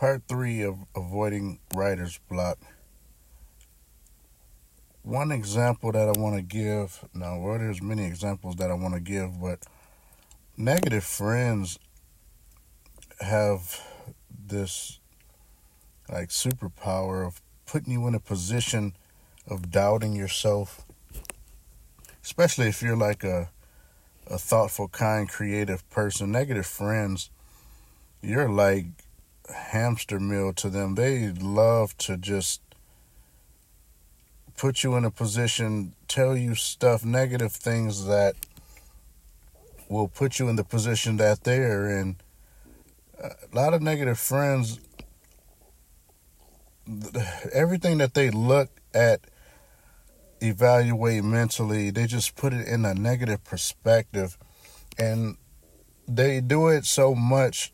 Part three of avoiding writer's block. One example that I want to give now, well, there's many examples that I want to give, but negative friends have this like superpower of putting you in a position of doubting yourself, especially if you're like a a thoughtful, kind, creative person. Negative friends, you're like hamster meal to them. They love to just put you in a position, tell you stuff, negative things that will put you in the position that they're in. A lot of negative friends, everything that they look at, evaluate mentally, they just put it in a negative perspective. And they do it so much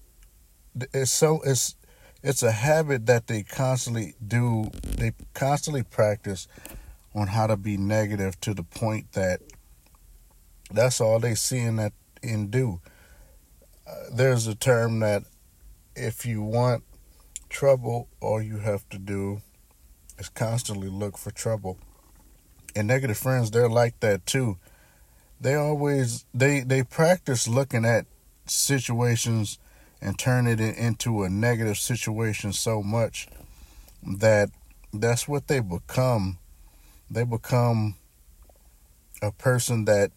it's so it's it's a habit that they constantly do they constantly practice on how to be negative to the point that that's all they see in that and do. Uh, there's a term that if you want trouble all you have to do is constantly look for trouble. And negative friends they're like that too. They always they they practice looking at situations and turn it into a negative situation so much that that's what they become. They become a person that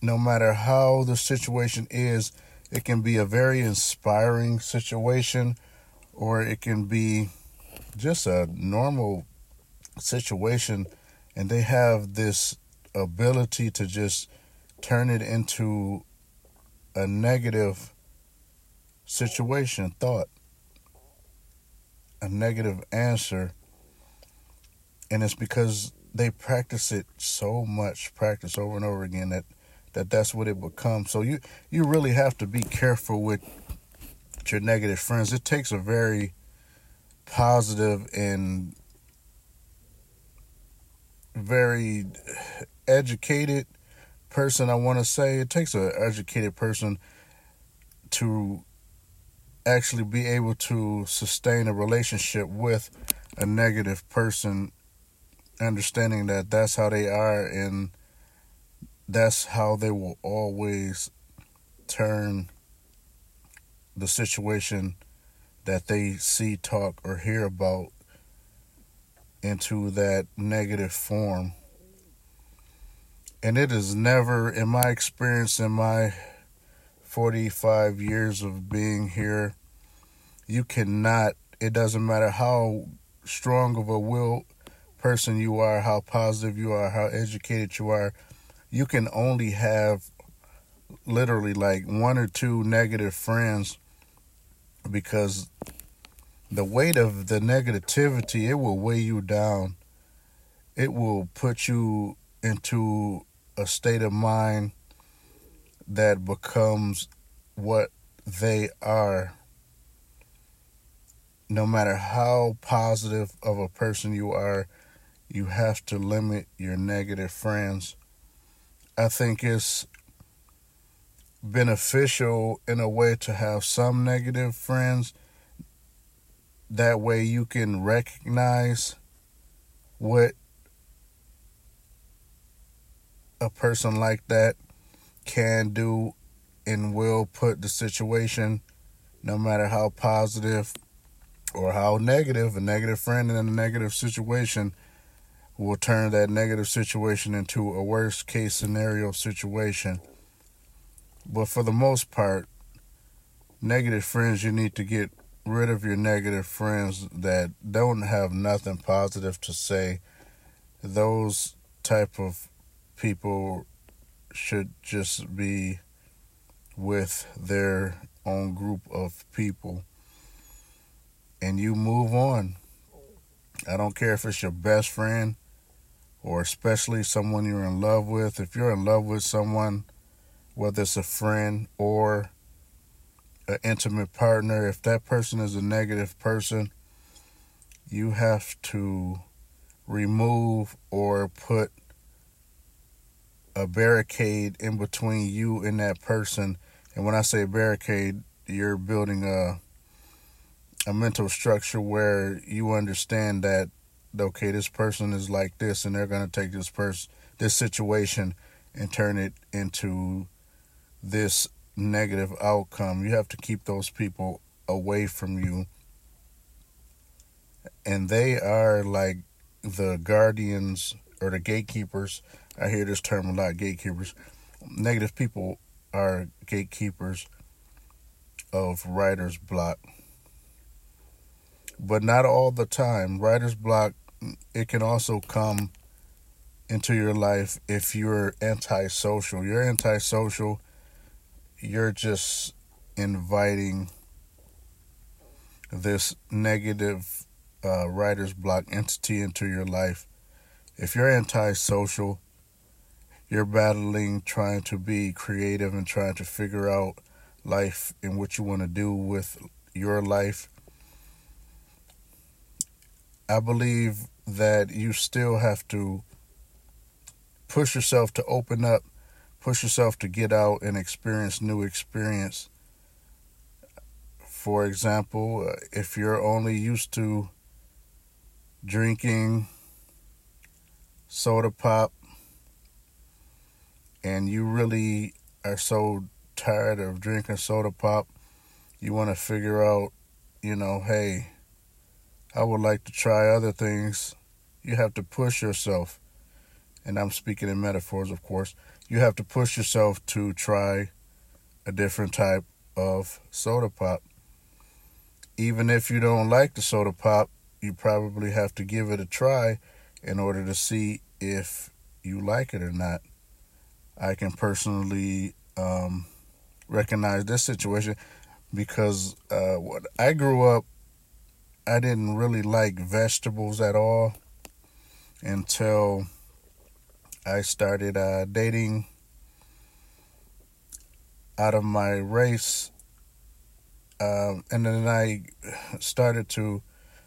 no matter how the situation is, it can be a very inspiring situation or it can be just a normal situation and they have this ability to just turn it into a negative situation, thought, a negative answer. And it's because they practice it so much, practice over and over again that that that's what it becomes. So you you really have to be careful with your negative friends. It takes a very positive and very educated person I want to say it takes an educated person to actually be able to sustain a relationship with a negative person, understanding that that's how they are and that's how they will always turn the situation that they see, talk, or hear about into that negative form. And it is never, in my experience, in my 45 years of being here, you cannot, it doesn't matter how strong of a will person you are, how positive you are, how educated you are, you can only have literally like one or two negative friends because the weight of the negativity it will weigh you down. It will put you into a state of mind that becomes what they are. No matter how positive of a person you are, you have to limit your negative friends. I think it's beneficial in a way to have some negative friends. That way you can recognize what a person like that can do and will put the situation, no matter how positive or how negative, a negative friend in a negative situation will turn that negative situation into a worst case scenario situation. But for the most part, negative friends, you need to get rid of your negative friends that don't have nothing positive to say. Those type of people should just be with their own group of people and you move on. I don't care if it's your best friend or especially someone you're in love with. If you're in love with someone, whether it's a friend or an intimate partner, if that person is a negative person, you have to remove or put a barricade in between you and that person. And when I say barricade, you're building a a mental structure where you understand that okay, this person is like this, and they're to take this person, this situation, and turn it into this negative outcome. You have to keep those people away from you, and they are like the guardians or the gatekeepers. I hear this term a lot, gatekeepers. Negative people are gatekeepers of writer's block. But not all the time. Writer's block, it can also come into your life if you're antisocial. You're antisocial, you're just inviting this negative uh, writer's block entity into your life. If you're antisocial, you're battling trying to be creative and trying to figure out life and what you want to do with your life. I believe that you still have to push yourself to open up, push yourself to get out and experience new experience. For example, uh, if you're only used to drinking soda pop and you really are so tired of drinking soda pop, you want to figure out, you know, hey, I would like to try other things. You have to push yourself. And I'm speaking in metaphors, of course. You have to push yourself to try a different type of soda pop. Even if you don't like the soda pop, you probably have to give it a try in order to see if you like it or not. I can personally um, recognize this situation because uh, what I grew up, I didn't really like vegetables at all until I started uh, dating out of my race, um, and then I started to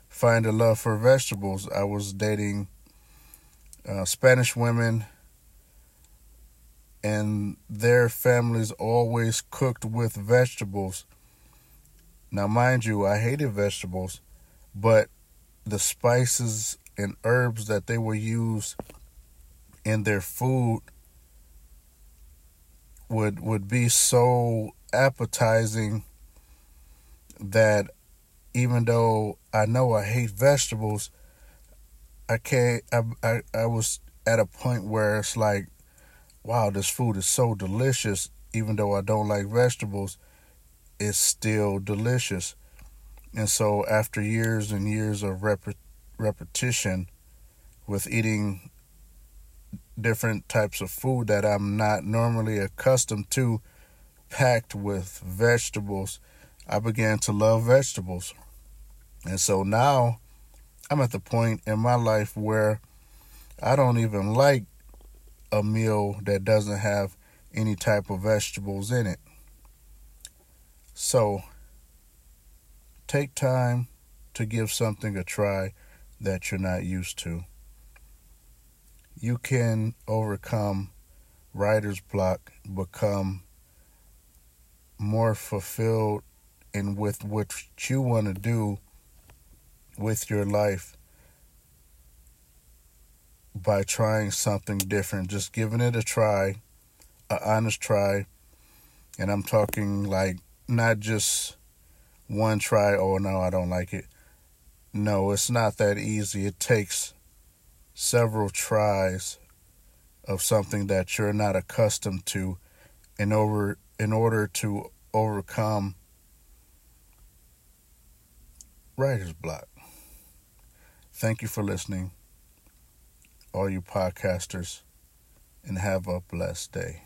find a love for vegetables. I was dating uh, Spanish women and their families always cooked with vegetables. Now, mind you, I hated vegetables, but the spices and herbs that they would use in their food would would be so appetizing that even though I know I hate vegetables, I can't I I, I was at a point where it's like wow, this food is so delicious. Even though I don't like vegetables, it's still delicious. And so, after years and years of rep- repetition with eating different types of food that I'm not normally accustomed to, packed with vegetables, I began to love vegetables. And so now I'm at the point in my life where I don't even like a meal that doesn't have any type of vegetables in it. So, take time to give something a try that you're not used to. You can overcome writer's block, become more fulfilled in with what you want to do with your life by trying something different, just giving it a try, an honest try. And I'm talking like not just one try, oh no, I don't like it. No, it's not that easy. It takes several tries of something that you're not accustomed to in over in order to overcome writer's block. Thank you for listening all you podcasters, and have a blessed day.